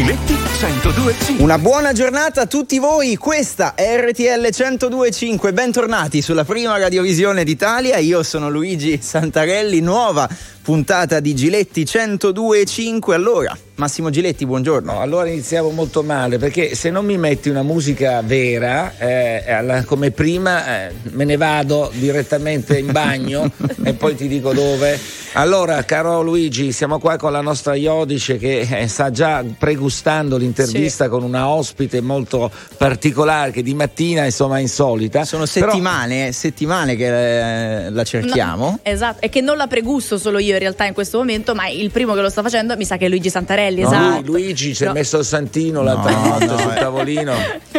Giletti 102.5 Una buona giornata a tutti voi, questa è RTL 102.5, bentornati sulla prima radiovisione d'Italia, io sono Luigi Santarelli, nuova puntata di Giletti 102.5, allora Massimo Giletti, buongiorno. No, allora iniziamo molto male perché se non mi metti una musica vera, eh, alla, come prima, eh, me ne vado direttamente in bagno e poi ti dico dove. Allora, caro Luigi, siamo qua con la nostra Iodice che eh, sta già pregustando l'intervista sì. con una ospite molto particolare che di mattina insomma è insolita. Sono settimane, Però... Eh, settimane che eh, la cerchiamo. No, esatto, e che non la pregusto solo io in realtà in questo momento, ma il primo che lo sta facendo mi sa che è Luigi Santarelli Antonelli, no, esatto. Luigi ci ha no. messo il santino, l'ha no, no, sul tavolino.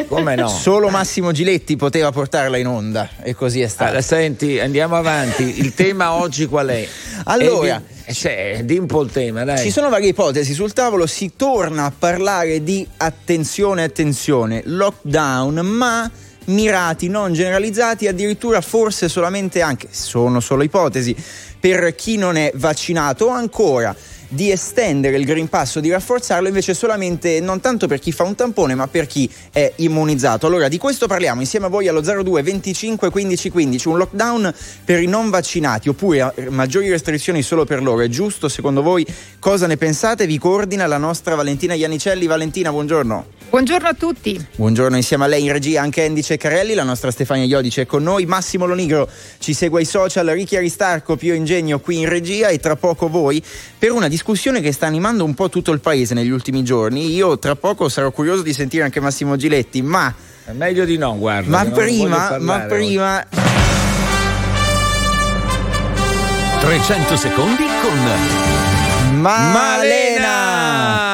Come no? Solo Massimo Giletti poteva portarla in onda e così è stato. Allora, senti, andiamo avanti. Il tema oggi qual è? Allora, cioè, di un po' il tema, dai. Ci sono varie ipotesi sul tavolo, si torna a parlare di attenzione, attenzione, lockdown, ma mirati, non generalizzati, addirittura forse solamente anche, sono solo ipotesi, per chi non è vaccinato o ancora di estendere il Green Pass o di rafforzarlo invece solamente non tanto per chi fa un tampone ma per chi è immunizzato. Allora di questo parliamo insieme a voi allo 02 25 15 15, un lockdown per i non vaccinati oppure eh, maggiori restrizioni solo per loro. È giusto secondo voi? Cosa ne pensate? Vi coordina la nostra Valentina Ianicelli. Valentina, buongiorno. Buongiorno a tutti. Buongiorno insieme a lei in regia anche Andy Ceccarelli, la nostra Stefania Iodice è con noi, Massimo Lonigro ci segue ai social, Ricchi Aristarco, Pio Ingegno qui in regia e tra poco voi per una discussione che sta animando un po' tutto il paese negli ultimi giorni. Io tra poco sarò curioso di sentire anche Massimo Giletti, ma... È meglio di no, guarda. Ma prima, ma prima... 300 secondi con Malena. Malena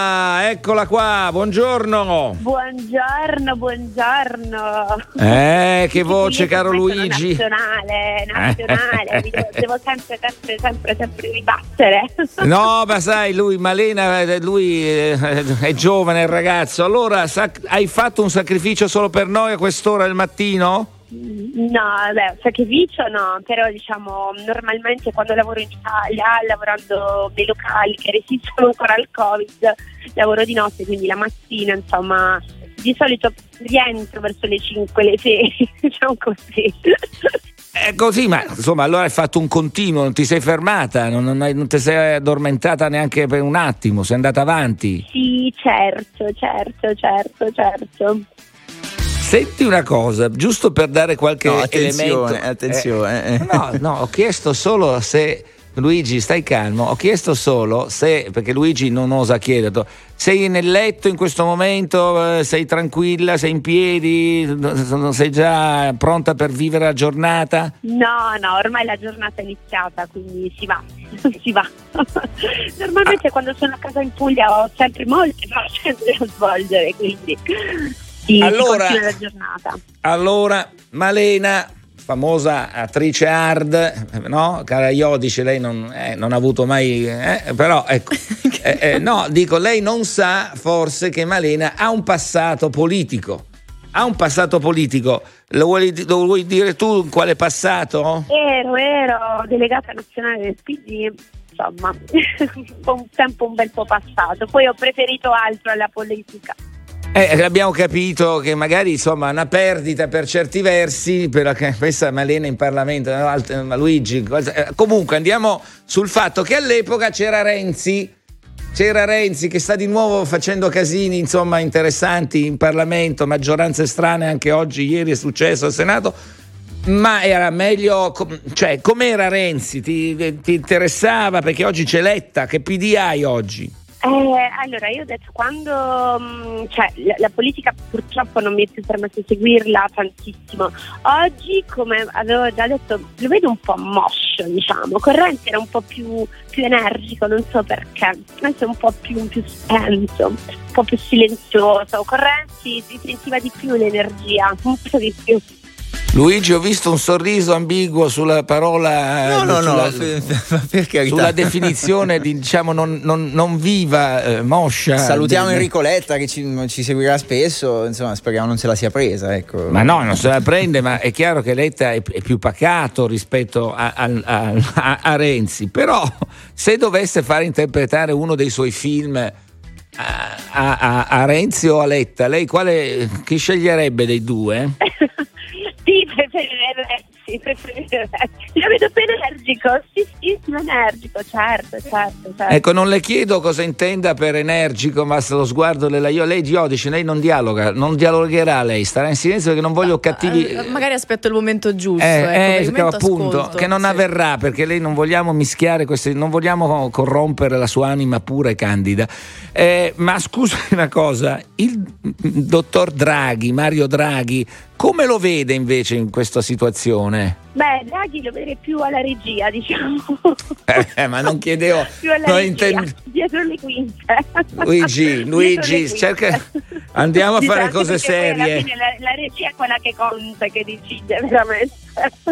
eccola qua, buongiorno. Buongiorno, buongiorno. Eh, che voce, caro Luigi. Nazionale, nazionale, eh. devo sempre, sempre, sempre, sempre ribattere. No, ma sai, lui, Malena, eh, lui eh, è giovane, è ragazzo. Allora, sac- hai fatto un sacrificio solo per noi a quest'ora del mattino? No, beh, sacrificio no, però diciamo normalmente quando lavoro in Italia, lavorando nei locali che resistono ancora al Covid, lavoro di notte, quindi la mattina, insomma, di solito rientro verso le 5, le 6, diciamo così. È così, ma insomma, allora hai fatto un continuo, non ti sei fermata, non, non, hai, non, ti sei addormentata neanche per un attimo, sei andata avanti. Sì, certo, certo, certo, certo. Senti una cosa, giusto per dare qualche no, attenzione, elemento. Attenzione, eh, no, no, ho chiesto solo se Luigi, stai calmo. Ho chiesto solo se, perché Luigi non osa chiederlo, sei nel letto in questo momento, eh, sei tranquilla, sei in piedi, sei già pronta per vivere la giornata? No, no, ormai la giornata è iniziata, quindi si va, si va. Normalmente ah. quando sono a casa in Puglia ho sempre molte cose da svolgere, quindi si, allora, si la giornata. Allora, Malena, famosa attrice hard, no? Cara Iodice, lei non, eh, non, ha avuto mai... Eh, però, ecco, eh, eh, no, dico, lei non sa forse che Malena ha un passato politico. Ha un passato politico, lo vuoi, lo vuoi dire tu quale passato? Ero, ero delegata nazionale del PD, insomma, un tempo un bel po' passato, poi ho preferito altro alla politica. Eh, abbiamo capito che magari insomma una perdita per certi versi, per la questa Malena in Parlamento, Luigi, eh, comunque andiamo sul fatto che all'epoca c'era Renzi, c'era Renzi che sta di nuovo facendo casini insomma interessanti in Parlamento, maggioranze strane anche oggi, ieri è successo al Senato. Ma era meglio, cioè, com'era Renzi? Ti, ti interessava? Perché oggi c'è Letta, che PD hai oggi? Eh, allora, io ho detto quando mm, cioè, la, la, politica purtroppo non mi è più permesso di seguirla tantissimo. Oggi, come avevo già detto, lo vedo un po' moscio, diciamo. Corrente era un po' più, più energico, non so perché. Adesso è un po' più, più spento, un po' più silenzioso. Correnti si sentiva di più l'energia, un po' di più. Luigi, ho visto un sorriso ambiguo sulla parola. No, no, sulla, no, per Sulla definizione di diciamo non, non, non viva, eh, moscia. Salutiamo di... Enrico Letta che ci, ci, seguirà spesso, insomma, speriamo non se la sia presa. Ecco. Ma no, non se la prende, ma è chiaro che Letta è, è più pacato rispetto a, a, a, a Renzi. Però, se dovesse far interpretare uno dei suoi film a, a, a Renzi o a Letta, lei quale, chi sceglierebbe dei due? preferirei preferirei. Lo vedo più energico, sì, sì, più energico, certo, certo, certo. Ecco, non le chiedo cosa intenda per energico, ma se lo sguardo le io, lei giudice, lei non dialoga, non dialogherà lei, starà in silenzio perché non voglio cattivi... Eh, magari aspetto il momento giusto, eh, ecco, eh, appunto, ascolto, che non sì. avverrà perché lei non vogliamo mischiare queste, non vogliamo corrompere la sua anima pura e candida. Eh, ma scusi una cosa, il dottor Draghi, Mario Draghi, come lo vede invece in questa situazione? Beh, Draghi lo vedrei più alla regia, diciamo. Eh, ma non chiedevo. più alla non regia, inten- dietro le quinte. Luigi, Luigi, quinte. cerca- andiamo a fare cose perché poi alla serie. fine La, la regia è quella che conta, che decide veramente.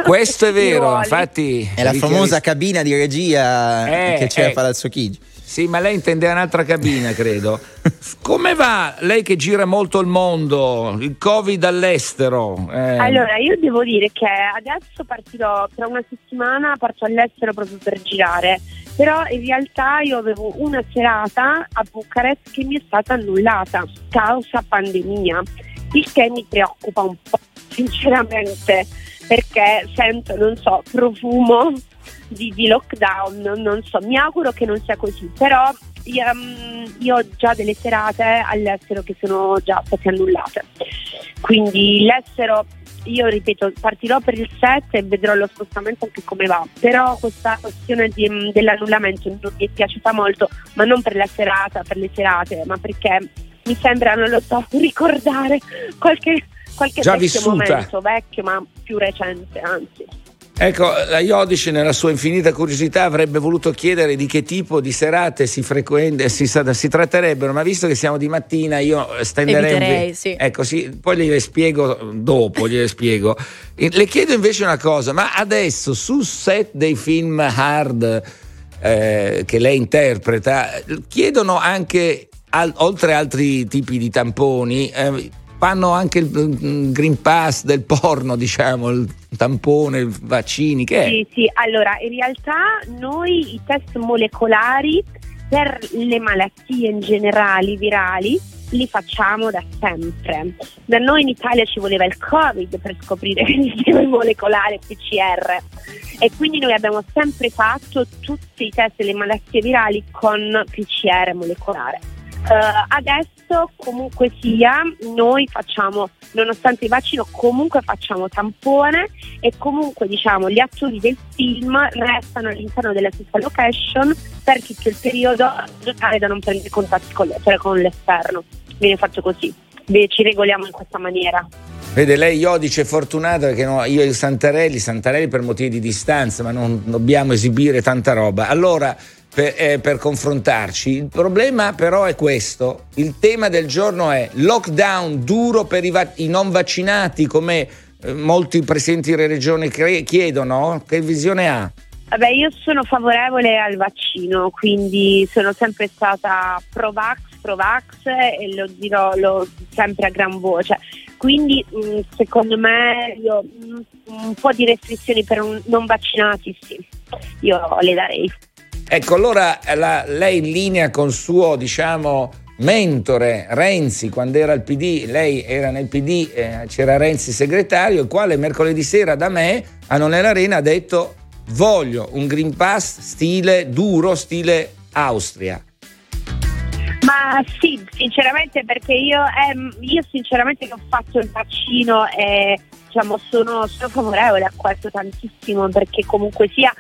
Questo è vero, infatti. È la famosa cabina di regia Eh, che c'era eh. a Palazzo Chigi. Sì, ma lei intende un'altra cabina, credo. Come va? Lei che gira molto il mondo, il Covid all'estero. eh, Allora, io devo dire che adesso partirò tra una settimana, parto all'estero proprio per girare. Però in realtà io avevo una serata a Bucarest che mi è stata annullata causa pandemia, il che mi preoccupa un po', sinceramente, perché sento, non so, profumo di, di lockdown, non so, mi auguro che non sia così, però io, mm, io ho già delle serate all'estero che sono già state annullate. Quindi l'estero, io ripeto, partirò per il 7 e vedrò lo spostamento anche come va. Però questa questione di- mm, dell'annullamento non mi è piaciuta molto, ma non per la serata, per le serate, ma perché mi sembra, non lo so, ricordare qualche, qualche Già vecchio vissuta. momento, vecchio ma più recente, anzi. Ecco, la Iodice nella sua infinita curiosità avrebbe voluto chiedere di che tipo di serate si, frequenta, si, si tratterebbero, ma visto che siamo di mattina io stenderei... Sì. Ecco, sì, poi gliele spiego dopo, gliele spiego. Le chiedo invece una cosa, ma adesso sul set dei film hard eh, che lei interpreta, chiedono anche, al- oltre altri tipi di tamponi, eh, fanno anche il mm, Green Pass del porno, diciamo, il tampone, i vaccini, che è? Sì, sì, allora in realtà noi i test molecolari per le malattie in generale virali li facciamo da sempre. Da noi in Italia ci voleva il Covid per scoprire il sistema molecolare PCR e quindi noi abbiamo sempre fatto tutti i test delle malattie virali con PCR molecolare. Eh, adesso comunque sia noi facciamo, nonostante il vaccino, comunque facciamo tampone e comunque diciamo gli attori del film restano all'interno della stessa location per tutto il periodo tale da non prendere contatti con, cioè con l'esterno. Viene fatto così. Beh, ci regoliamo in questa maniera. Vede, lei Iodice è fortunata perché no, io e Santarelli, Santarelli per motivi di distanza, ma non dobbiamo esibire tanta roba. Allora, per, eh, per confrontarci, il problema però è questo. Il tema del giorno è lockdown duro per i, va- i non vaccinati, come eh, molti presidenti delle regioni cre- chiedono. Che visione ha? Vabbè, io sono favorevole al vaccino, quindi sono sempre stata pro-vax, pro-vax e lo dirò lo- sempre a gran voce. Quindi mh, secondo me io, mh, un po' di restrizioni per un- non vaccinati sì, io le darei. Ecco, allora la- lei in linea con suo, diciamo, mentore Renzi, quando era al PD, lei era nel PD, eh, c'era Renzi segretario, il quale mercoledì sera da me a Non è l'Arena ha detto voglio un Green Pass stile duro, stile Austria. Ma sì, sinceramente perché io, ehm, io sinceramente che ho fatto il vaccino e diciamo, sono, sono favorevole a questo tantissimo perché comunque sia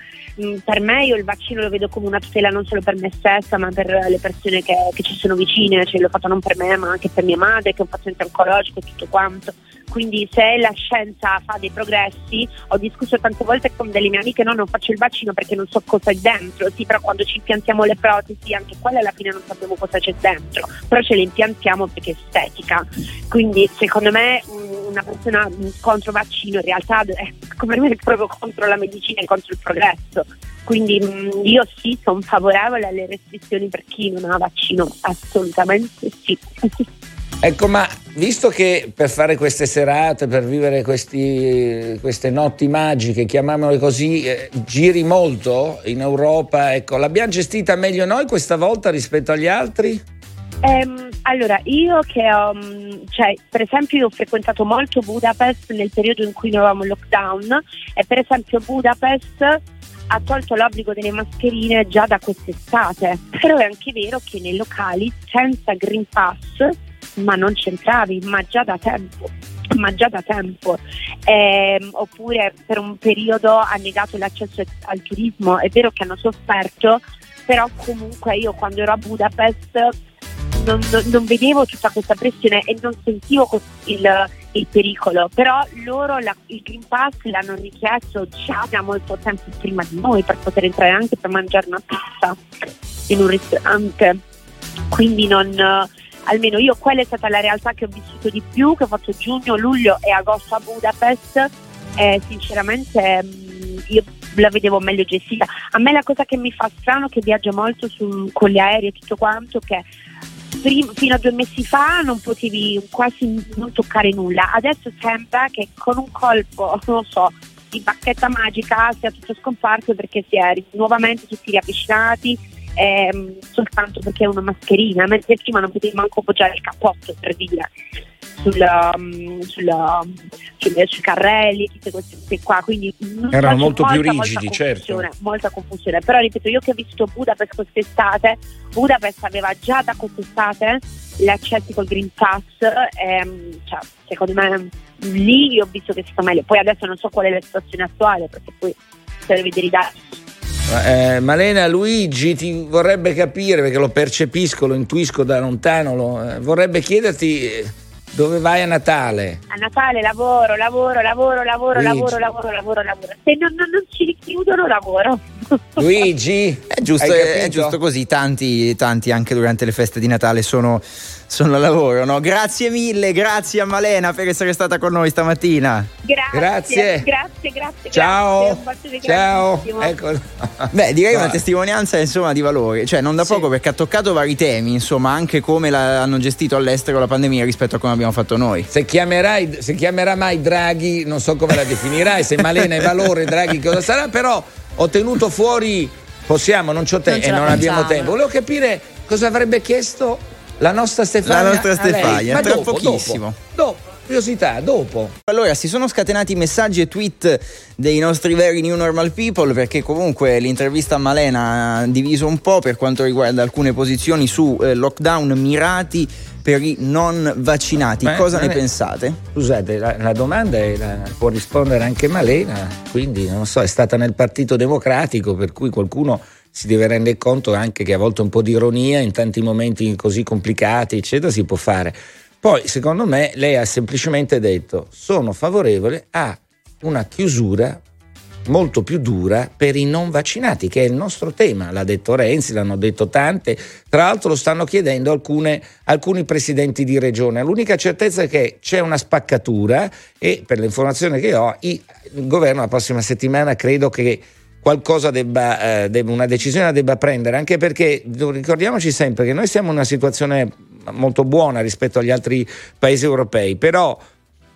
per me io il vaccino lo vedo come una tutela non solo per me stessa ma per le persone che, che ci sono vicine, cioè l'ho fatto non per me ma anche per mia madre che è un paziente oncologico e tutto quanto. Quindi se la scienza fa dei progressi, ho discusso tante volte con delle mie amiche, no non faccio il vaccino perché non so cosa è dentro, sì però quando ci impiantiamo le protesi anche quelle alla fine non sappiamo cosa c'è dentro, però ce le impiantiamo perché è estetica. Quindi secondo me una persona contro vaccino in realtà è come me proprio contro la medicina e contro il progresso. Quindi mh, io sì, sono favorevole alle restrizioni per chi non ha vaccino, assolutamente sì. Ecco, ma visto che per fare queste serate, per vivere questi- queste notti magiche, chiamiamole così, eh, giri molto in Europa, ecco, l'abbiamo gestita meglio noi questa volta rispetto agli altri? Ehm, allora, io che ho, mm, cioè, per esempio, io ho frequentato molto Budapest nel periodo in cui noi avevamo lockdown e per esempio Budapest ha tolto l'obbligo delle mascherine già da quest'estate, però è anche vero che nei locali senza Green Pass, ma non c'entravi, ma già da tempo. Ma già da tempo, Ehm, oppure per un periodo ha negato l'accesso al turismo. È vero che hanno sofferto, però comunque io quando ero a Budapest non, non- non vedevo tutta questa pressione e non sentivo il, il pericolo, però loro la- il Green Pass l'hanno richiesto già da molto tempo prima di noi per poter entrare anche per mangiare una pizza in un ristorante. Quindi non, eh, almeno io quella è stata la realtà che ho vissuto di più, che ho fatto giugno, luglio e agosto a Budapest e sinceramente mh, io la vedevo meglio gestita. A me la cosa che mi fa strano che viaggio molto su- con gli aerei e tutto quanto che prim- fino a due mesi fa non potevi quasi non toccare nulla. Adesso sembra che con un colpo, non lo so, di bacchetta magica sia tutto scomparso perché si è nuovamente tutti riavvicinati ehm, soltanto perché è una mascherina, mentre prima non potevi manco appoggiare il cappotto per dire sul, um, sul, um, sul- sui carrelli, tutte queste cose qua. Quindi Erano molto c'è più molta, rigidi, molta certo. confusione, Molta confusione, però ripeto, io che ho vissuto Budapest quest'estate, Budapest aveva già da quest'estate gli accessi col Green Pass, ehm, cioè, secondo me lì ho visto che si sta meglio. Poi adesso non so qual è la situazione attuale, perché poi devo vedere i dati. Eh, Malena Luigi ti vorrebbe capire perché lo percepisco, lo intuisco da lontano, lo- eh, vorrebbe chiederti eh, dove vai a Natale. A Natale lavoro, lavoro, lavoro, lavoro, Luigi. lavoro, lavoro, lavoro, lavoro. Se non, non- non ci richiudono, lavoro. Luigi? È giusto, è, giusto così, tanti, tanti anche durante le feste di Natale sono, sono a lavoro. no? Grazie mille, grazie a Malena per essere stata con noi stamattina. Grazie, Grazie. grazie, grazie. Ciao. grazie, Ciao. Ecco. Beh, direi No. una testimonianza insomma di valore, cioè non da Sì. poco perché ha toccato vari temi, insomma, anche come la- hanno gestito all'estero la pandemia rispetto a come abbiamo fatto noi. Se, chiamerai, se chiamerà mai Draghi, non so come la definirai, se Malena è valore, Draghi cosa sarà, però ho tenuto fuori, possiamo, non c'ho tempo e la non abbiamo tempo. Volevo capire cosa avrebbe chiesto la nostra Stefania. La nostra. Stefania, Ma tra dopo, pochissimo. Dopo, dopo, curiosità, dopo. Allora, si sono scatenati messaggi e tweet dei nostri veri New Normal People perché comunque l'intervista a Malena ha diviso un po' per quanto riguarda alcune posizioni su eh, lockdown mirati per i non vaccinati. Beh, Cosa ne è- pensate? Scusate, la, la domanda è, la- può rispondere anche Malena, quindi non so, è stata nel Partito Democratico, per cui qualcuno si deve rendere conto anche che a volte un po' di ironia in tanti momenti così complicati, eccetera, si può fare. Poi, secondo me, lei ha semplicemente detto: sono favorevole a una chiusura molto più dura per i non vaccinati, che è il nostro tema. L'ha detto Renzi, l'hanno detto tante. Tra l'altro lo stanno chiedendo alcune- alcuni presidenti di regione. L'unica certezza è che c'è una spaccatura e per l'informazione che ho, il governo la prossima settimana credo che qualcosa debba, eh, una decisione la debba prendere, anche perché ricordiamoci sempre che noi siamo in una situazione molto buona rispetto agli altri paesi europei, però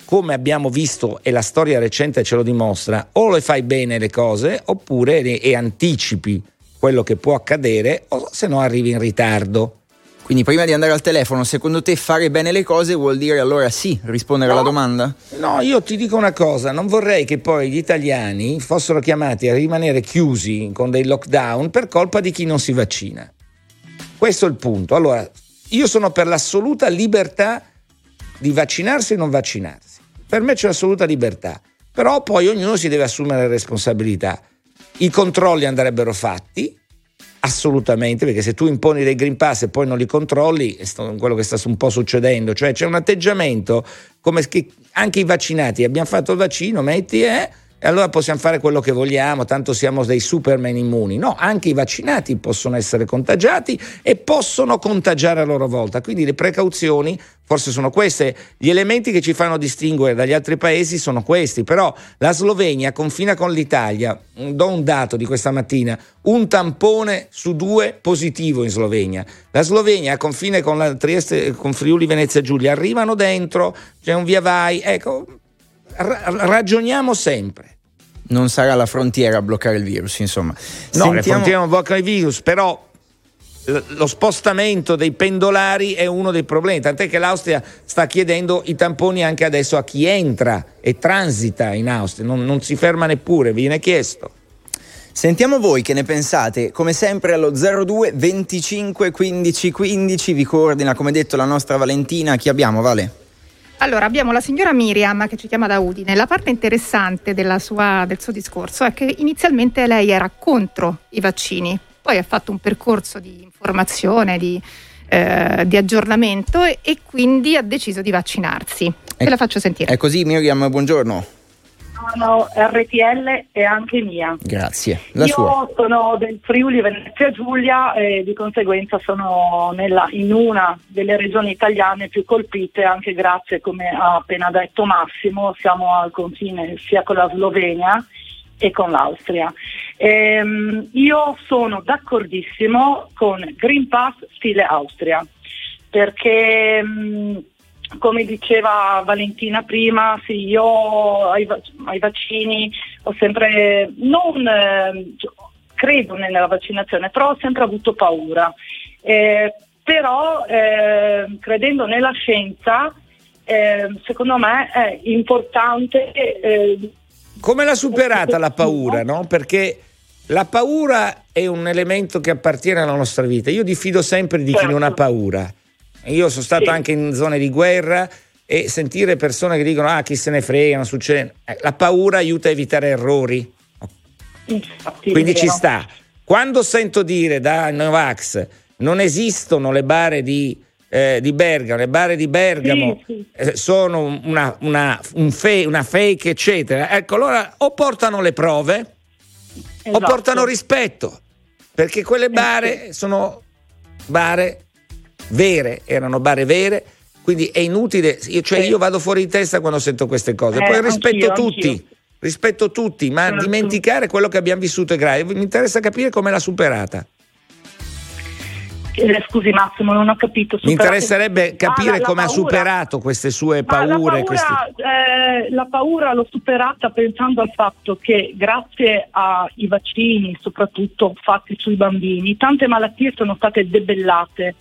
come abbiamo visto e la storia recente ce lo dimostra, o le fai bene le cose oppure e anticipi quello che può accadere o se no arrivi in ritardo. Quindi prima di andare al telefono, secondo te fare bene le cose vuol dire allora sì, rispondere alla No. domanda? No, io ti dico una cosa, non vorrei che poi gli italiani fossero chiamati a rimanere chiusi con dei lockdown per colpa di chi non si vaccina. Questo è il punto. Allora, io sono per l'assoluta libertà di vaccinarsi e non vaccinarsi. Per me c'è assoluta libertà, però poi ognuno si deve assumere le responsabilità. I controlli andrebbero fatti, assolutamente, perché se tu imponi dei Green Pass e poi non li controlli, è quello che sta un po' succedendo, cioè c'è un atteggiamento come che anche i vaccinati, abbiamo fatto il vaccino, metti eh, e allora possiamo fare quello che vogliamo, tanto siamo dei superman immuni. No, anche i vaccinati possono essere contagiati e possono contagiare a loro volta. Quindi le precauzioni forse sono queste. Gli elementi che ci fanno distinguere dagli altri paesi sono questi. Però la Slovenia confina con l'Italia. Do un dato di questa mattina: un tampone su due positivo in Slovenia. La Slovenia confine con la Trieste, con Friuli Venezia Giulia. Arrivano dentro, c'è un via vai. Ecco, ra- ragioniamo sempre. Non sarà la frontiera a bloccare il virus, insomma. No, Sentiamo- frontiere non bloccano i virus, però lo spostamento dei pendolari è uno dei problemi, tant'è che l'Austria sta chiedendo i tamponi anche adesso a chi entra e transita in Austria, non, non si ferma neppure, viene chiesto. Sentiamo voi che ne pensate, come sempre allo 02 25 15 15 vi coordina come detto la nostra Valentina, chi abbiamo Vale? Allora, abbiamo la signora Miriam che ci chiama da Udine. La parte interessante sua, del suo discorso è che inizialmente lei era contro i vaccini, poi ha fatto un percorso di informazione, di, eh, di aggiornamento e, e, quindi ha deciso di vaccinarsi. Ve la faccio sentire. È così Miriam, buongiorno sono RTL e anche mia. Grazie. La Io sua. sono del Friuli Venezia Giulia e di conseguenza sono nella, in una delle regioni italiane più colpite, anche grazie, come ha appena detto Massimo, siamo al confine sia con la Slovenia e con l'Austria. Ehm, io sono d'accordissimo con Green Pass stile Austria perché mh, come diceva Valentina prima, sì, io ai, ai vaccini ho sempre, non eh, credo nella vaccinazione, però ho sempre avuto paura. Eh, però eh, credendo nella scienza, ehm, secondo me è importante. Eh, come l'ha superata la paura, no? Perché la paura è un elemento che appartiene alla nostra vita. Io diffido sempre di certo. chi non ha paura io sono stato sì. anche in zone di guerra e sentire persone che dicono ah chi se ne frega, non succede. Eh, la paura aiuta a evitare errori. Infatti, Quindi ci sta. Quando sento dire da Novax non esistono le bare di, eh, di Bergamo, le bare di Bergamo sì, sì. Eh, sono una, una, un fe, una, fake, eccetera, ecco allora o portano le prove esatto. o portano rispetto, perché quelle bare eh, sono bare vere, erano bare vere, quindi è inutile, io, cioè io vado fuori di testa quando sento queste cose, poi eh, rispetto anch'io, tutti. Anch'io. Rispetto tutti, ma dimenticare quello che abbiamo vissuto è grave. Mi interessa capire come l'ha superata. Eh, scusi Massimo, non ho capito. Superate... Mi interesserebbe capire ah, come ha superato queste sue paure. La paura, questi... eh, la paura l'ho superata pensando al fatto che grazie ai vaccini, soprattutto fatti sui bambini, tante malattie sono state debellate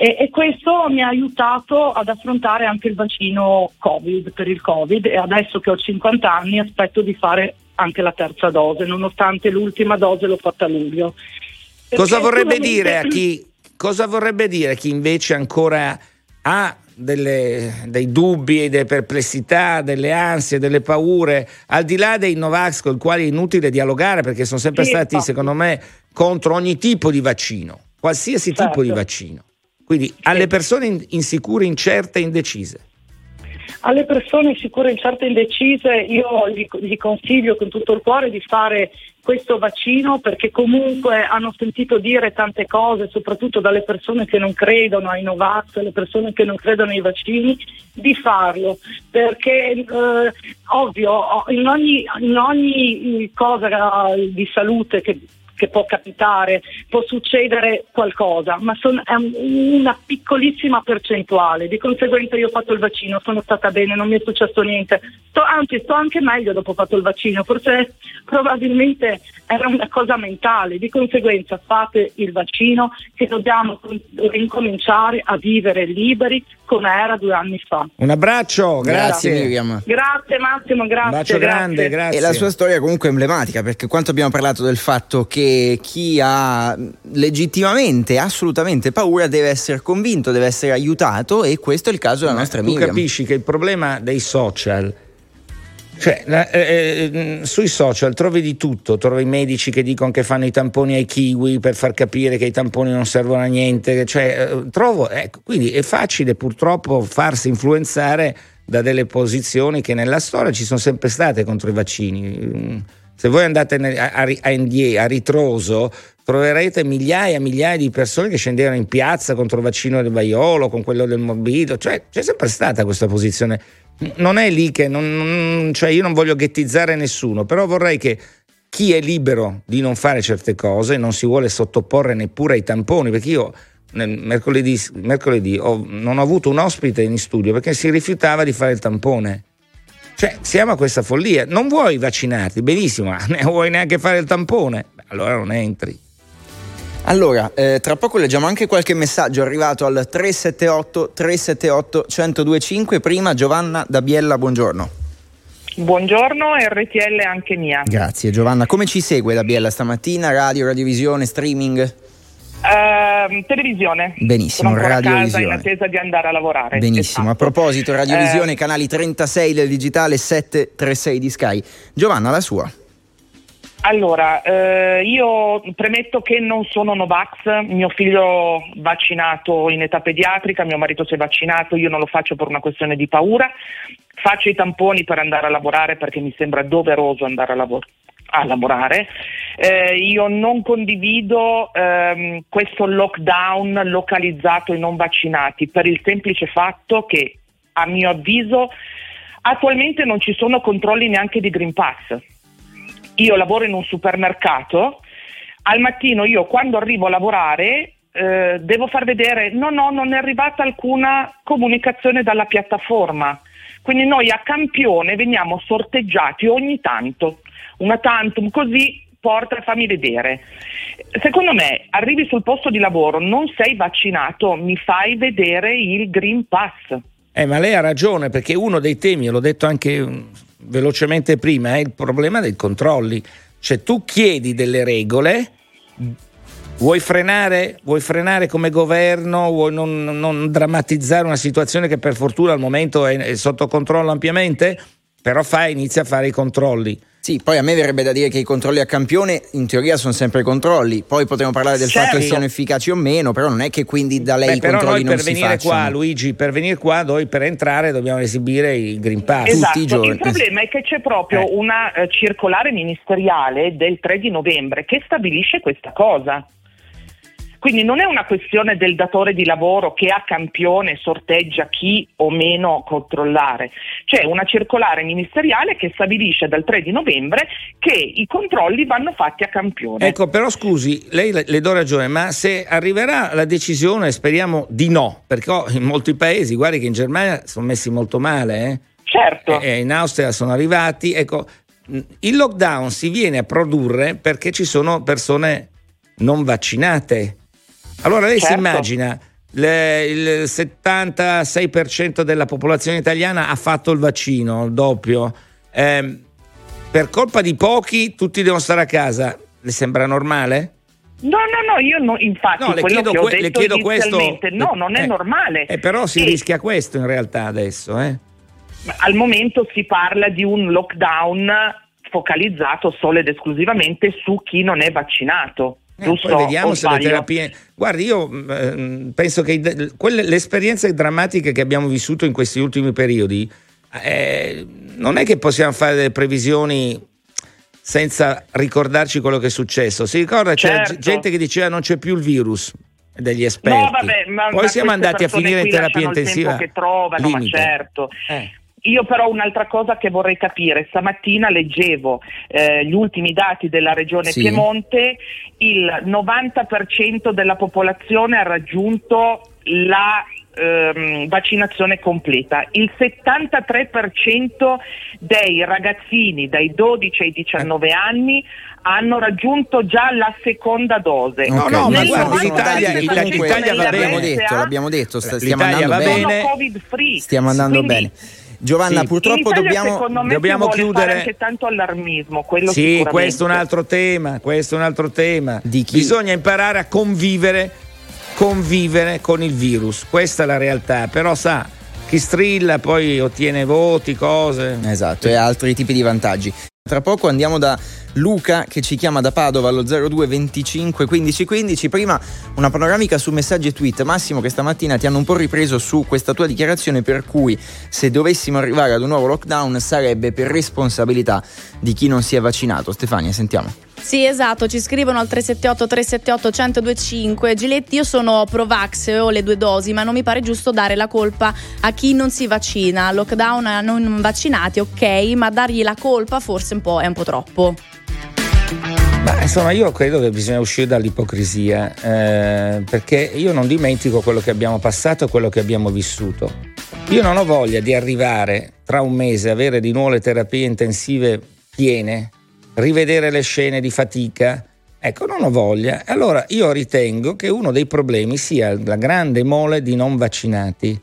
e, e, questo mi ha aiutato ad affrontare anche il vaccino Covid per il Covid e adesso che ho 50 anni aspetto di fare anche la terza dose, nonostante l'ultima dose l'ho fatta a luglio. Cosa vorrebbe, dire a chi, cosa vorrebbe dire chi invece ancora ha delle, dei dubbi, delle perplessità, delle ansie, delle paure, al di là dei Novax con i quali è inutile dialogare perché sono sempre sì, stati, secondo me, contro ogni tipo di vaccino, qualsiasi certo. tipo di vaccino. Quindi alle persone insicure, incerte e indecise. Alle persone sicure, incerte e indecise io gli, gli, consiglio con tutto il cuore di fare questo vaccino perché comunque hanno sentito dire tante cose, soprattutto dalle persone che non credono ai Novax, le persone che non credono ai vaccini, di farlo. Perché eh, ovvio in ogni, in ogni cosa di salute che che può capitare, può succedere qualcosa, ma son, è una piccolissima percentuale. Di conseguenza io ho fatto il vaccino, sono stata bene, non mi è successo niente. Sto, anzi, sto anche meglio dopo fatto il vaccino, forse probabilmente era una cosa mentale. Di conseguenza fate il vaccino che dobbiamo ricominciare a vivere liberi come era due anni fa. Un abbraccio, grazie. Grazie Miriam. Grazie Massimo, grazie. Un bacio grazie. grande, grazie. E la sua storia comunque emblematica perché quanto abbiamo parlato del fatto che chi ha legittimamente, assolutamente paura deve essere convinto, deve essere aiutato e questo è il caso della Ma nostra Miriam. Tu capisci che il problema dei social cioè, eh, eh, sui social trovi di tutto, trovi medici che dicono che fanno i tamponi ai kiwi per far capire che i tamponi non servono a niente, cioè, eh, trovo, ecco, quindi è facile purtroppo farsi influenzare da delle posizioni che nella storia ci sono sempre state contro i vaccini. Se voi andate a, a, a, ritroso troverete migliaia e migliaia di persone che scendevano in piazza contro il vaccino del vaiolo, con quello del morbido, cioè c'è sempre stata questa posizione non è lì che non, cioè io non voglio ghettizzare nessuno, però vorrei che chi è libero di non fare certe cose non si vuole sottoporre neppure ai tamponi, perché io mercoledì, mercoledì ho, non ho avuto un ospite in studio perché si rifiutava di fare il tampone. Cioè, siamo a questa follia. Non vuoi vaccinarti, benissimo, ma ne vuoi neanche fare il tampone? Allora non entri. Allora, eh, tra poco leggiamo anche qualche messaggio arrivato al 378 378 1025. Prima Giovanna da Biella, buongiorno. Buongiorno, RTL anche mia. Grazie Giovanna. Come ci segue da Biella stamattina? Radio, radiovisione, streaming? Uh, televisione. Benissimo, a radiovisione. in attesa di andare a lavorare. Benissimo. A Esatto. proposito, radiovisione, Eh, canali 36 del digitale, 736 di Sky. Giovanna, la sua. Allora, eh, io premetto che non sono Novax, mio figlio vaccinato in età pediatrica, mio marito si è vaccinato, io non lo faccio per una questione di paura, faccio i tamponi per andare a lavorare perché mi sembra doveroso andare a, lavor- a lavorare. Eh, io non condivido ehm, questo lockdown localizzato ai non vaccinati per il semplice fatto che, a mio avviso, attualmente non ci sono controlli neanche di Green Pass io lavoro in un supermercato, al mattino io quando arrivo a lavorare eh, devo far vedere no, no, non è arrivata alcuna comunicazione dalla piattaforma. Quindi noi a campione veniamo sorteggiati ogni tanto, una tantum così porta, fammi vedere. Secondo me arrivi sul posto di lavoro, non sei vaccinato, mi fai vedere il Green Pass. Eh, ma lei ha ragione perché uno dei temi, l'ho detto anche mm, velocemente prima, è il problema dei controlli. Cioè tu chiedi delle regole, vuoi frenare, vuoi frenare come governo, vuoi non, non drammatizzare una situazione che per fortuna al momento è, è sotto controllo ampiamente, però fai, inizia a fare i controlli. Sì, poi a me verrebbe da dire che i controlli a campione in teoria sono sempre controlli, poi potremmo parlare del Certo. fatto che siano efficaci o meno, però non è che quindi da lei Beh, i però controlli noi non per si venire qua, facciano. Luigi, per venire qua, noi per entrare dobbiamo esibire il Green Pass. Esatto, i giorni. il problema è che c'è proprio Eh. una eh, circolare ministeriale del 3 di novembre che stabilisce questa cosa. Quindi non è una questione del datore di lavoro che a campione sorteggia chi o meno controllare, c'è una circolare ministeriale che stabilisce dal 3 di novembre che i controlli vanno fatti a campione. Ecco, però scusi, lei le, do ragione, ma se arriverà la decisione, speriamo di no, perché in molti paesi, guardi che in Germania sono messi molto male, eh? Certo. e in Austria sono arrivati, ecco, il lockdown si viene a produrre perché ci sono persone non vaccinate. Allora lei si Certo. immagina le- il 76% della popolazione italiana ha fatto il vaccino, il doppio. Ehm, per colpa di pochi tutti devono stare a casa. Le sembra normale? No, no, no, io no, infatti No, le chiedo, que- le chiedo questo. no, non è eh, normale. eh, però si E- rischia questo in realtà adesso, eh? Al momento si parla di un lockdown focalizzato solo ed esclusivamente su chi non è vaccinato. Eh, giusto? poi vediamo se le sbaglio? terapie. Guardi, io mm, penso che i- quelle- le esperienze drammatiche che abbiamo vissuto in questi ultimi periodi, eh, non è che possiamo fare delle previsioni senza ricordarci quello che è successo. Si ricorda c'era Certo. gente che diceva non c'è più il virus degli esperti. No, vabbè, ma, Poi ma siamo andati a finire in terapia intensiva. che trovano, certo. Eh. Io però un'altra cosa che vorrei capire, stamattina leggevo eh, gli ultimi dati della regione Sì. Piemonte, il 90% della popolazione ha raggiunto la ehm, vaccinazione completa, il 73% dei ragazzini dai 12 ai 19 anni hanno raggiunto già la seconda dose. No, Ok, no, ma 90% l'Italia- l'Italia va l'abbiamo bene. detto, l'abbiamo detto, sta- stiamo L'Italia andando va bene. bene. Sono covid free. Stiamo andando Quindi, bene. Giovanna, Sì. purtroppo dobbiamo secondo me dobbiamo chiudere. fare anche tanto allarmismo, quello Sì, questo è un altro tema, questo è un altro tema. Di chi? Bisogna imparare a convivere, convivere con il virus. Questa è la realtà, però sa, chi strilla poi ottiene voti, cose. Esatto, e altri tipi di vantaggi. Tra poco andiamo da Luca che ci chiama da Padova allo 02 25 15 15. Prima una panoramica su messaggi e tweet. Massimo che stamattina ti hanno un po' ripreso su questa tua dichiarazione per cui se dovessimo arrivare ad un nuovo lockdown sarebbe per responsabilità di chi non si è vaccinato. Stefania, sentiamo. Sì, esatto, ci scrivono al 378 378 1025. Giletti, io sono Provax e ho le due dosi, ma non mi pare giusto dare la colpa a chi non si vaccina. Lockdown a non vaccinati, ok, ma dargli la colpa forse un po' è un po' troppo. Ma insomma, io credo che bisogna uscire dall'ipocrisia, eh, perché io non dimentico quello che abbiamo passato e quello che abbiamo vissuto. Io non ho voglia di arrivare tra un mese, avere di nuovo le terapie intensive piene, rivedere le scene di fatica Ecco, non ho voglia. Allora io ritengo che uno dei problemi sia la grande mole di non vaccinati.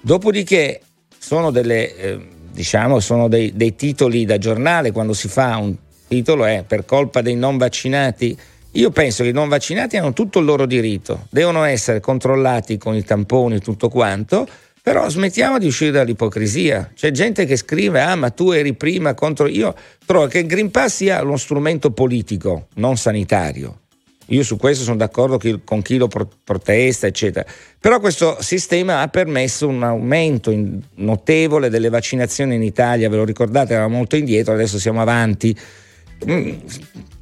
Dopodiché sono delle, eh, diciamo, sono dei, dei titoli da giornale quando si fa un titolo è per colpa dei non vaccinati. Io penso che i non vaccinati hanno tutto il loro diritto, devono essere controllati con i tamponi e tutto quanto, però smettiamo di uscire dall'ipocrisia. C'è gente che scrive: Ah, ma tu eri prima contro. Io trovo che il Green Pass sia uno strumento politico, non sanitario. Io su questo sono d'accordo con chi lo protesta, eccetera. Però questo sistema ha permesso un aumento notevole delle vaccinazioni in Italia. Ve lo ricordate? Eravamo molto indietro, adesso siamo avanti. Mm,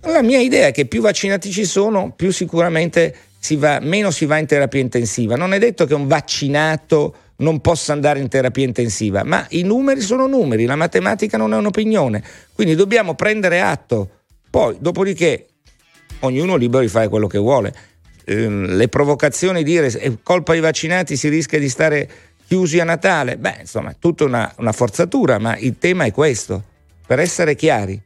la mia idea è che più vaccinati ci sono, più sicuramente si va, meno si va in terapia intensiva. Non è detto che un vaccinato non possa andare in terapia intensiva, ma i numeri sono numeri, la matematica non è un'opinione, quindi dobbiamo prendere atto. Poi, dopodiché, ognuno è libero di fare quello che vuole. Ehm, le provocazioni di dire è colpa dei vaccinati si rischia di stare chiusi a Natale, beh, insomma, è tutta una, una forzatura, ma il tema è questo, per essere chiari.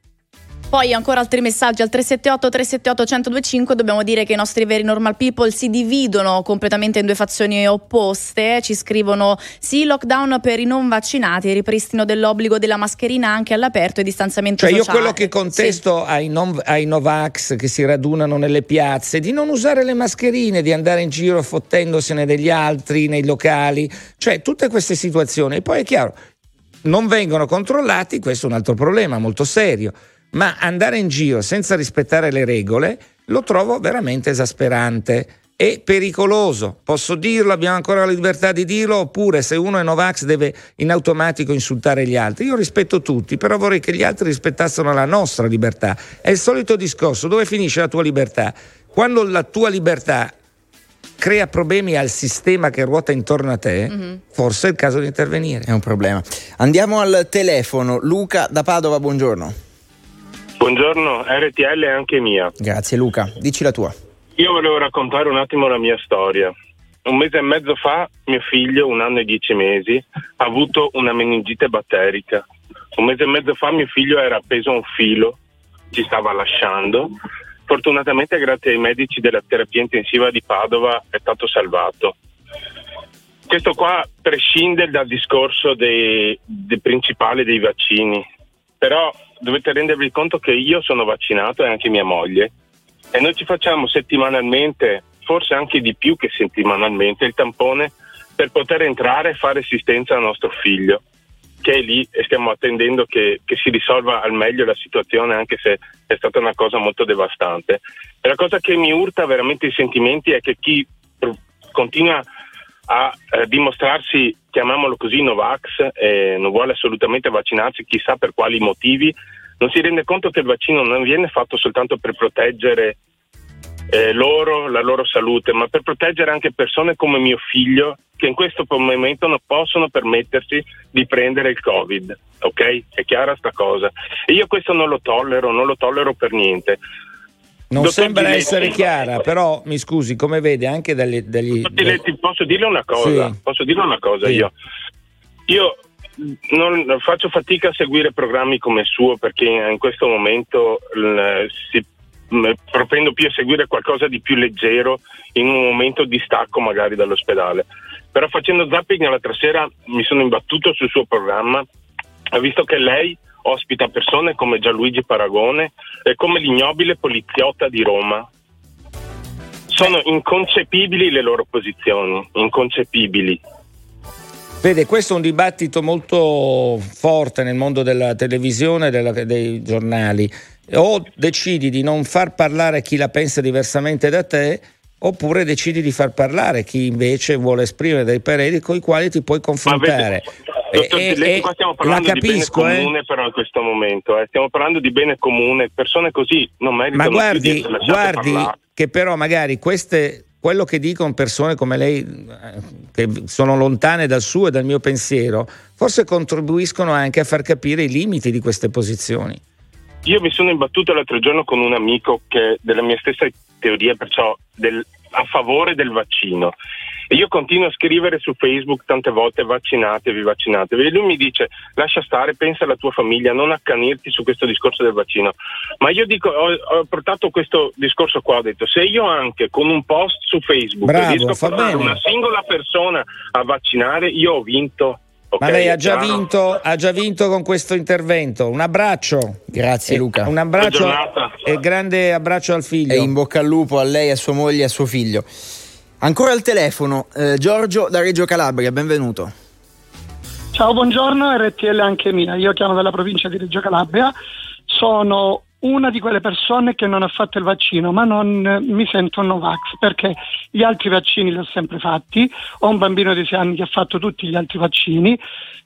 Poi ancora altri messaggi al 378 378 1025 dobbiamo dire che i nostri veri normal people si dividono completamente in due fazioni opposte. Ci scrivono sì lockdown per i non vaccinati, ripristino dell'obbligo della mascherina anche all'aperto e distanziamento cioè, sociale. Io quello che contesto sì. ai, non, ai Novax che si radunano nelle piazze di non usare le mascherine, di andare in giro fottendosene degli altri nei locali, cioè tutte queste situazioni. E poi è chiaro, non vengono controllati, questo è un altro problema molto serio ma andare in giro senza rispettare le regole lo trovo veramente esasperante e pericoloso. Posso dirlo, abbiamo ancora la libertà di dirlo, oppure se uno è Novax deve in automatico insultare gli altri. Io rispetto tutti, però vorrei che gli altri rispettassero la nostra libertà. È il solito discorso, dove finisce la tua libertà? Quando la tua libertà crea problemi al sistema che ruota intorno a te, mm-hmm. forse è il caso di intervenire. È un problema. Andiamo al telefono. Luca da Padova, buongiorno. Buongiorno, RTL è anche mia. Grazie Luca, dici la tua. Io volevo raccontare un attimo la mia storia. Un mese e mezzo fa mio figlio, un anno e dieci mesi, ha avuto una meningite batterica. Un mese e mezzo fa mio figlio era appeso a un filo, ci stava lasciando. Fortunatamente grazie ai medici della terapia intensiva di Padova è stato salvato. Questo qua prescinde dal discorso dei, dei principali dei vaccini, però dovete rendervi conto che io sono vaccinato e anche mia moglie e noi ci facciamo settimanalmente, forse anche di più che settimanalmente, il tampone per poter entrare e fare assistenza al nostro figlio che è lì e stiamo attendendo che, che, si risolva al meglio la situazione anche se è stata una cosa molto devastante. E la cosa che mi urta veramente i sentimenti è che chi continua a eh, dimostrarsi, chiamiamolo così, Novax e non vuole assolutamente vaccinarsi, chissà per quali motivi, non si rende conto che il vaccino non viene fatto soltanto per proteggere eh, loro, la loro salute, ma per proteggere anche persone come mio figlio che in questo momento non possono permettersi di prendere il Covid. Ok? È chiara sta cosa. E io questo non lo tollero, non lo tollero per niente. Non Dottor sembra Giletti, essere chiara, però mi scusi, come vede anche dagli... dagli Giletti, posso dirle una cosa? Sì. Posso dirle una cosa sì. io? Io non, faccio fatica a seguire programmi come il suo perché in questo momento l, si, propendo più a seguire qualcosa di più leggero in un momento di stacco magari dall'ospedale. Però facendo zapping l'altra sera mi sono imbattuto sul suo programma, ho visto che lei ospita persone come Gianluigi Paragone e come l'ignobile poliziotta di Roma. Sono inconcepibili le loro posizioni, inconcepibili. Vede, questo è un dibattito molto forte nel mondo della televisione e dei giornali. O decidi di non far parlare chi la pensa diversamente da te, oppure decidi di far parlare chi invece vuole esprimere dei pareri con i quali ti puoi confrontare. Dottor e, qua stiamo parlando capisco, di bene comune eh? però in questo momento, eh. stiamo parlando di bene comune, persone così non meritano Ma guardi, guardi che però magari queste quello che dicono persone come lei, che sono lontane dal suo e dal mio pensiero, forse contribuiscono anche a far capire i limiti di queste posizioni. Io mi sono imbattuto l'altro giorno con un amico che della mia stessa teoria, perciò del, a favore del vaccino. E io continuo a scrivere su Facebook tante volte vaccinatevi, vaccinatevi. E lui mi dice lascia stare, pensa alla tua famiglia, non accanirti su questo discorso del vaccino. Ma io dico, ho, ho portato questo discorso qua, ho detto se io anche con un post su Facebook Bravo, riesco a portare bene. una singola persona a vaccinare, io ho vinto. Ma ok? lei ha già, vinto, ha già vinto con questo intervento. Un abbraccio. Grazie E- Luca. Un abbraccio e grande abbraccio al figlio. E in bocca al lupo a lei, a sua moglie e a suo figlio. Ancora al telefono, eh, Giorgio da Reggio Calabria, benvenuto. Ciao, buongiorno, RTL anche mia. Io chiamo dalla provincia di Reggio Calabria. Sono una di quelle persone che non ha fatto il vaccino, ma non eh, mi sento un Novax perché gli altri vaccini li ho sempre fatti. Ho un bambino di 6 anni che ha fatto tutti gli altri vaccini.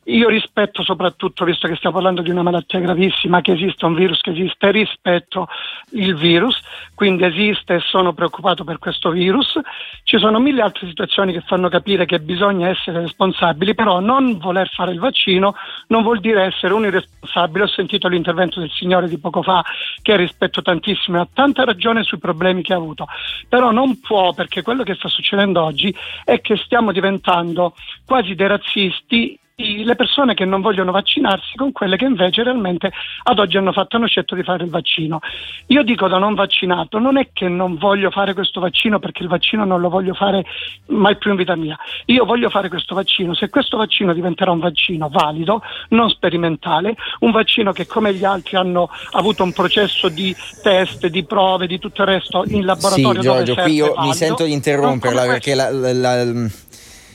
Io rispetto soprattutto, visto che stiamo parlando di una malattia gravissima, che esiste un virus che esiste, rispetto il virus, quindi esiste e sono preoccupato per questo virus. Ci sono mille altre situazioni che fanno capire che bisogna essere responsabili, però non voler fare il vaccino non vuol dire essere un irresponsabile. Ho sentito l'intervento del signore di poco fa che rispetto tantissimo e ha tanta ragione sui problemi che ha avuto, però non può perché quello che sta succedendo oggi è che stiamo diventando quasi dei razzisti i- le persone che non vogliono vaccinarsi con quelle che invece realmente ad oggi hanno fatto hanno scelto di fare il vaccino. Io dico da non vaccinato, non è che non voglio fare questo vaccino perché il vaccino non lo voglio fare mai più in vita mia. Io voglio fare questo vaccino, se questo vaccino diventerà un vaccino valido, non sperimentale, un vaccino che come gli altri hanno avuto un processo di test, di prove, di tutto il resto in Sì, laboratorio dove Giorgio, qui io mi valido, sento di interromperla perché la- la- la-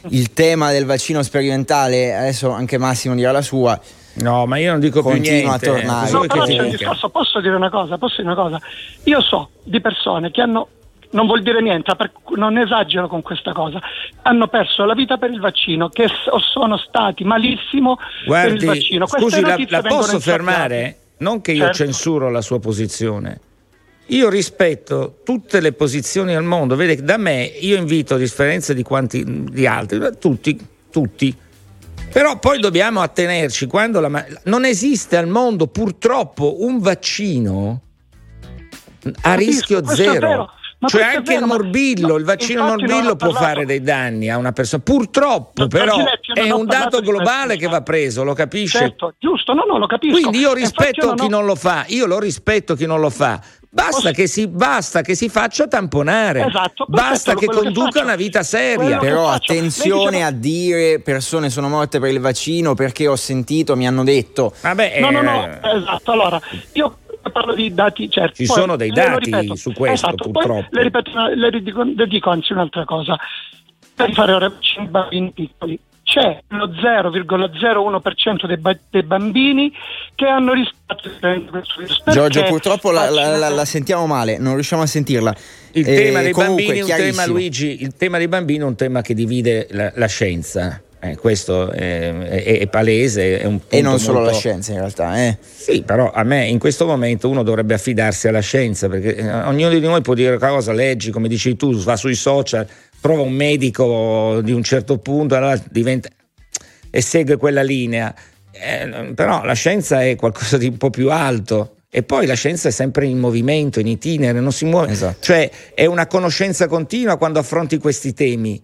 il tema del vaccino sperimentale, adesso anche Massimo dirà la sua. No, ma io non dico più Continua a niente. tornare. No, però c'è un discorso, posso dire una cosa, posso dire una cosa. Io so di persone che hanno non vuol dire niente, non esagero con questa cosa. Hanno perso la vita per il vaccino, che sono stati malissimo per il Guardi, vaccino. Queste scusi, la, la posso fermare? Non che io Certo. censuro la sua posizione. Io rispetto tutte le posizioni al mondo. Vede, da me io invito, a differenza di quanti di altri, tutti, tutti. Però poi dobbiamo attenerci quando la ma- non esiste al mondo purtroppo un vaccino a Capisco, rischio questo zero. ma cioè questo è anche vero, il ma- morbillo, no, il vaccino morbillo può fare dei danni a una persona. Purtroppo, però, Giletti, è un dato globale che va preso, lo capisce? Certo, giusto, no, no, lo capisco. Quindi io rispetto chi non lo fa, io lo rispetto chi non lo fa. Basta, che si, basta che si faccia tamponare, Esatto, basta che che conduca faccio. una vita seria. Quello che Però attenzione diceva- a dire persone sono morte per il vaccino perché ho sentito, mi hanno detto. Vabbè, No, no, no, eh, esatto. Allora, io parlo di dati certi. Ci Poi sono dei dati ripeto. su questo, Esatto, purtroppo. Poi le, ripeto, le, ridico, le dico anzi un'altra cosa. Per fare ora ai bambini piccoli c'è lo 0,01% dei, ba- dei bambini che hanno virus. Giorgio, purtroppo la, la- la- sentiamo male, non riusciamo a sentirla. il Eh, tema dei comunque, bambini è un tema. Luigi, il tema dei bambini è un tema che divide la, la scienza. Eh, questo è, è- è palese, è un punto E non solo molto- la scienza in realtà, eh. Sì, però a me in questo momento uno dovrebbe affidarsi alla scienza perché eh, ognuno di noi può dire cosa, leggi, come dici tu, va sui social, trova un medico di un certo punto allora diventa, e segue quella linea. Eh, però la scienza è qualcosa di un po' più alto. E poi la scienza è sempre in movimento, in itinere, non si muove. Esatto. Cioè è una conoscenza continua quando affronti questi temi.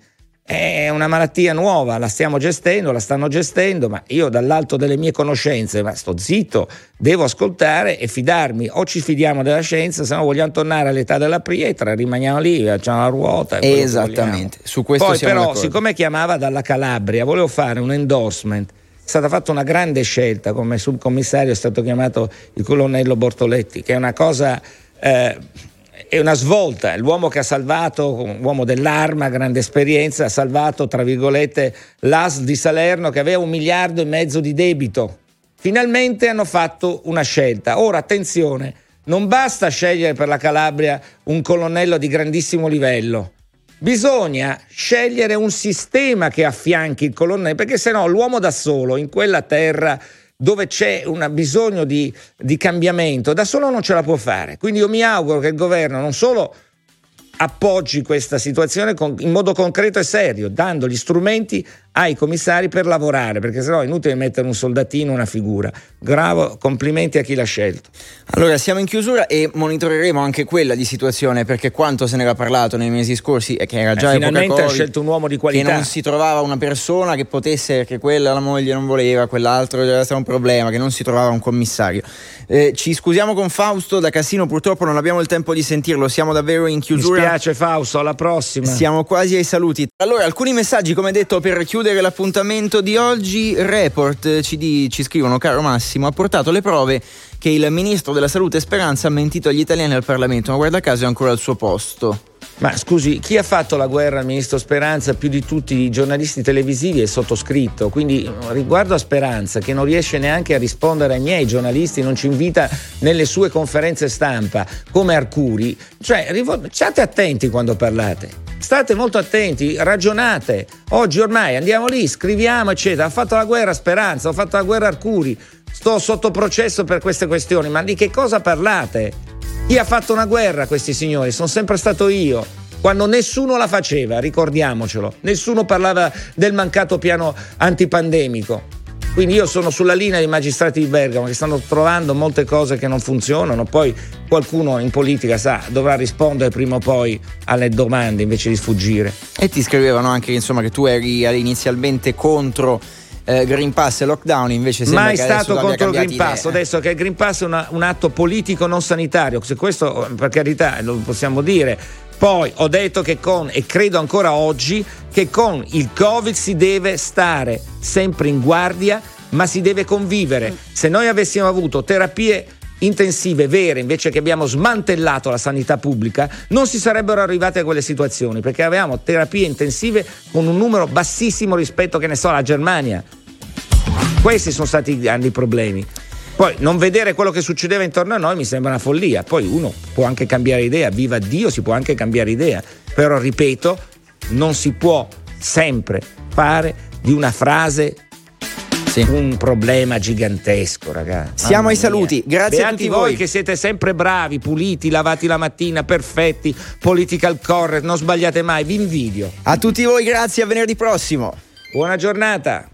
È una malattia nuova, la stiamo gestendo, la stanno gestendo, ma io dall'alto delle mie conoscenze, ma sto zitto, devo ascoltare e fidarmi. O ci fidiamo della scienza, se no vogliamo tornare all'età della pietra, rimaniamo lì, facciamo la ruota. Esattamente, su questo Poi però, d'accordo. siccome chiamava dalla Calabria, volevo fare un endorsement. È stata fatta una grande scelta, come subcommissario è stato chiamato il colonnello Bortoletti, che è una cosa... eh, è una svolta, l'uomo che ha salvato, un uomo dell'arma, grande esperienza, ha salvato, tra virgolette, l'AS di Salerno che aveva un miliardo e mezzo di debito. Finalmente hanno fatto una scelta. Ora, attenzione, non basta scegliere per la Calabria un colonnello di grandissimo livello. Bisogna scegliere un sistema che affianchi il colonnello, perché se no l'uomo da solo in quella terra dove c'è un bisogno di, di cambiamento, da solo non ce la può fare. Quindi io mi auguro che il governo non solo appoggi questa situazione in modo concreto e serio, dando gli strumenti ai commissari per lavorare, perché sennò è inutile mettere un soldatino, una figura. Gravo, complimenti a chi l'ha scelto. Allora, siamo in chiusura e monitoreremo anche quella di situazione, perché quanto se ne era parlato nei mesi scorsi è che era già eh, finalmente Covid, ha scelto un uomo di qualità. Che non si trovava una persona che potesse, che quella la moglie non voleva, quell'altro era stato un problema, che non si trovava un commissario. Eh, ci scusiamo con Fausto da Casino, purtroppo non abbiamo il tempo di sentirlo, siamo davvero in chiusura. Mi spiace Fausto, alla prossima. Siamo quasi ai saluti. Allora, alcuni messaggi, come detto, per chiudere l'appuntamento di oggi. Report ci, di, ci scrivono, caro Massimo, ha portato le prove che il ministro della salute Speranza ha mentito agli italiani al Parlamento, ma guarda caso è ancora al suo posto. Ma scusi, chi ha fatto la guerra al ministro Speranza più di tutti i giornalisti televisivi è sottoscritto, quindi riguardo a Speranza che non riesce neanche a rispondere ai miei giornalisti, non ci invita nelle sue conferenze stampa come Arcuri, cioè state attenti quando parlate. State molto attenti, ragionate. Oggi ormai andiamo lì, scriviamo, eccetera. Ha fatto la guerra Speranza, ho fatto la guerra Arcuri. Sto sotto processo per queste questioni, ma di che cosa parlate? Chi ha fatto una guerra questi signori? Sono sempre stato io. Quando nessuno la faceva, ricordiamocelo. Nessuno parlava del mancato piano antipandemico. Quindi io sono sulla linea dei magistrati di Bergamo che stanno trovando molte cose che non funzionano, poi qualcuno in politica sa, dovrà rispondere prima o poi alle domande invece di sfuggire. E ti scrivevano anche insomma, che tu eri inizialmente contro eh, Green Pass e lockdown invece sembra mai stato contro il Green idea. Pass adesso che il Green Pass è una, un atto politico non sanitario se questo per carità lo possiamo dire poi ho detto che con, e credo ancora oggi, che con il Covid si deve stare sempre in guardia, ma si deve convivere. Se noi avessimo avuto terapie intensive vere invece che abbiamo smantellato la sanità pubblica non si sarebbero arrivate a quelle situazioni perché avevamo terapie intensive con un numero bassissimo rispetto che ne so alla Germania. Questi sono stati i grandi problemi poi non vedere quello che succedeva intorno a noi mi sembra una follia. Poi uno può anche cambiare idea, viva Dio, si può anche cambiare idea. Però ripeto, non si può sempre fare di una frase sì. un problema gigantesco, ragazzi. Siamo ai saluti, grazie Beati a tutti voi. voi che siete sempre bravi, puliti, lavati la mattina, perfetti, political correct, non sbagliate mai, vi invidio. A tutti voi, grazie, a venerdì prossimo. Buona giornata.